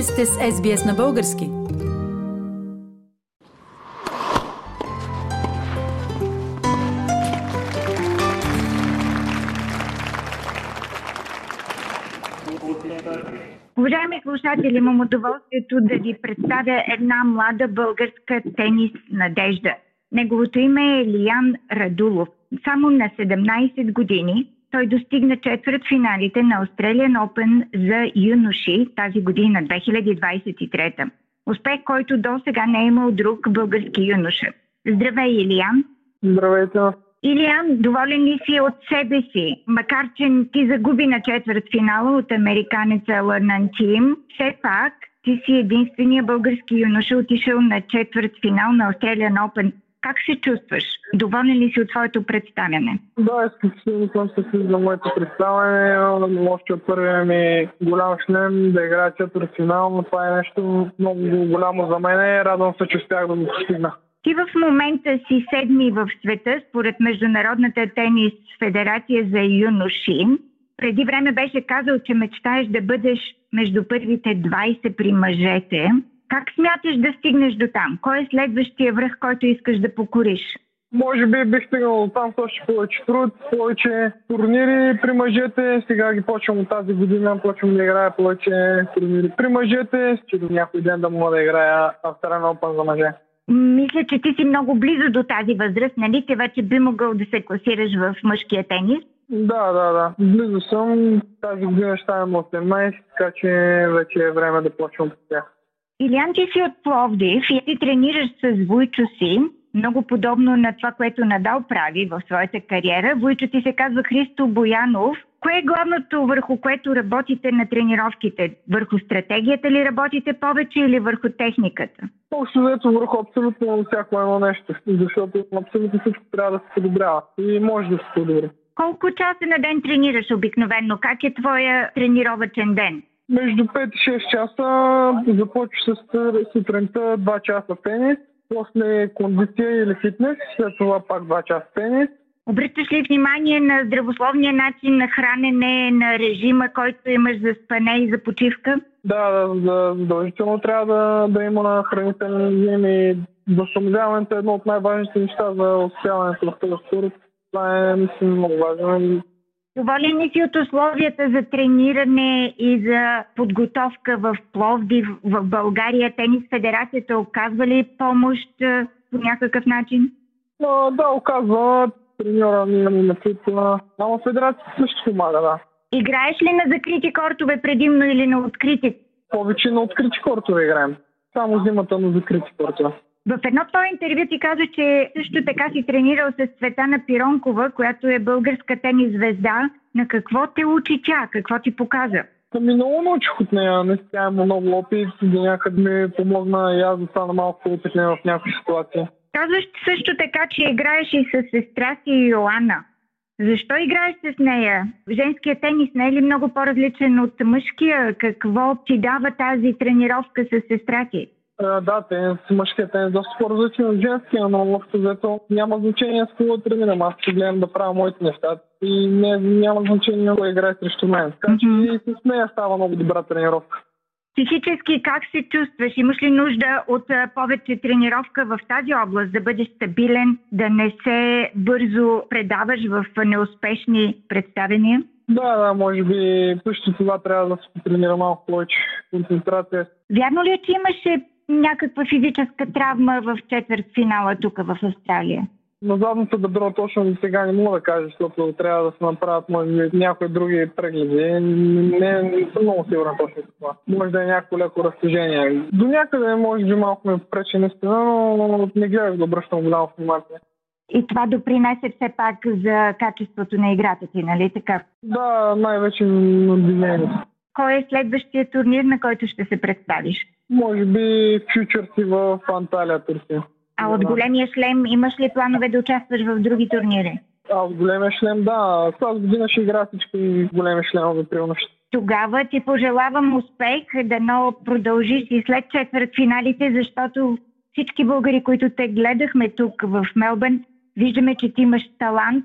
Вие сте с SBS на български. Уважаеми слушатели, имам удоволствието да ви представя една млада българска тенис надежда. Неговото име е Лиян Радулов. Само на 17 години той достигна четвърт финалите на Australian Open за юноши тази година, 2023. Успех, който до сега не е имал друг български юноша. Здравей, Илиян! Здравейте! Илиян, доволен ли си от себе си? Макар, че ти загуби на четвърт финала от американеца Лърнан Тим, все пак ти си единствения български юноша отишъл на четвърт финал на Australian Open. Как се чувстваш? Доволен ли си от твоето представяне? Да, изключително съм щастлив за моето представяне. Още от първия ми голям шлем да играя четвърт финал, но това е нещо много голямо за мен. Радвам се, че успях да го постигна. Ти в момента си седми в света според Международната тенис федерация за юноши. Преди време беше казал, че мечтаеш да бъдеш между първите 20 при мъжете. Как смяташ да стигнеш до там? Кой е следващия връх, който искаш да покориш? Може би бих стигнал там с още повече труд, повече турнири при мъжете. Сега ги почвам от тази година, почвам да играя повече турнири при мъжете. Че до някой ден да мога да играя Австралиан Опен за мъже. Мисля, че ти си много близо до тази възраст, нали? Те вече би могъл да се класираш в мъжкия тенис. Да, да, да. Близо съм. Тази година ще ставам 18, така че вече е време да почвам с тях. Илян, ти си от Пловдив и ти тренираш с Войчо си, много подобно на това, което Надал прави в своята кариера. Войчо ти се казва Христо Боянов. Кое е главното върху което работите на тренировките? Върху стратегията ли работите повече или върху техниката? Общо взето върху абсолютно всяко едно нещо, защото абсолютно всичко трябва да се подобрява и може да се подобри. Колко часа на ден тренираш обикновено? Как е твоя тренировачен ден? Между 5 и 6 часа започва с сутринта 2 часа тенис, после кондиция или фитнес, след това пак 2 часа тенис. Обръщаш ли внимание на здравословния начин на хранене, на режима, който имаш за спане и за почивка? Да, да, да задължително трябва да, да има на хранителни режими. Възстановяването е едно от най-важните неща за успяването в този спорт. Това е, мисля, много важно. Доволен ли си от условията за трениране и за подготовка в Пловдив, в България? Тенис Федерацията оказва ли помощ по някакъв начин? Но, да, оказва. Треньора ми на цитла. Ама Федерацията също помага, да. Играеш ли на закрити кортове предимно или на открити? Повече на открити кортове играем. Само зимата на закрити кортове. В едно твое интервю ти каза, че също така си тренирал с Цветана Пиронкова, която е българска тенис звезда. На какво те учи тя? Какво ти показа? Ами много научих от нея. Не тя има много опит. До някъде ми помогна и аз да стана малко по-опитен в някои ситуации. Казваш също така, че играеш и с сестра си Йоанна. Защо играеш с нея? Женският тенис не е ли много по-различен от мъжкия? Какво ти дава тази тренировка с сестра ти? Да, тенис, мъжкият тенис е доста по-различен от женския, но общо взето няма значение с кого тренирам. Аз ще гледам да правя моите неща и не, няма значение кой играе срещу мен. Така че mm-hmm. и с нея става много добра тренировка. Психически как се чувстваш? Имаш ли нужда от повече тренировка в тази област, да бъдеш стабилен, да не се бързо предаваш в неуспешни представения? Да, да, може би също това трябва да се тренира малко повече концентрация. Вярно ли е, че имаше някаква физическа травма в четвърт финала тук в Австралия? На задното бедро точно до сега не мога да кажа, защото трябва да се направят някои други прегледи. Не, не съм много сигурен точно това. Може да е някакво леко разтежение. До някъде може би малко ме пречи наистина, но не гледах да обръщам голямо внимание. И това допринесе все пак за качеството на играта ти, нали така? Да, най-вече на движението. Кой е следващия турнир, на който ще се представиш? Може би фьючерси в Анталия, Турция. А от големия шлем имаш ли планове да участваш в други турнири? А от големия шлем, да. Тази година ще игра всички големи шлемове при Тогава ти пожелавам успех, да но продължиш и след четвърт финалите, защото всички българи, които те гледахме тук в Мелбърн, виждаме, че ти имаш талант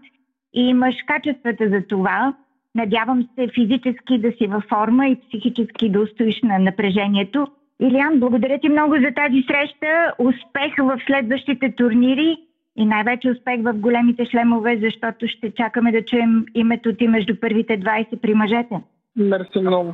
и имаш качествата за това. Надявам се физически да си във форма и психически да устоиш на напрежението. Илиан, благодаря ти много за тази среща. Успех в следващите турнири и най-вече успех в големите шлемове, защото ще чакаме да чуем името ти между първите 20 при мъжете. Мерси много.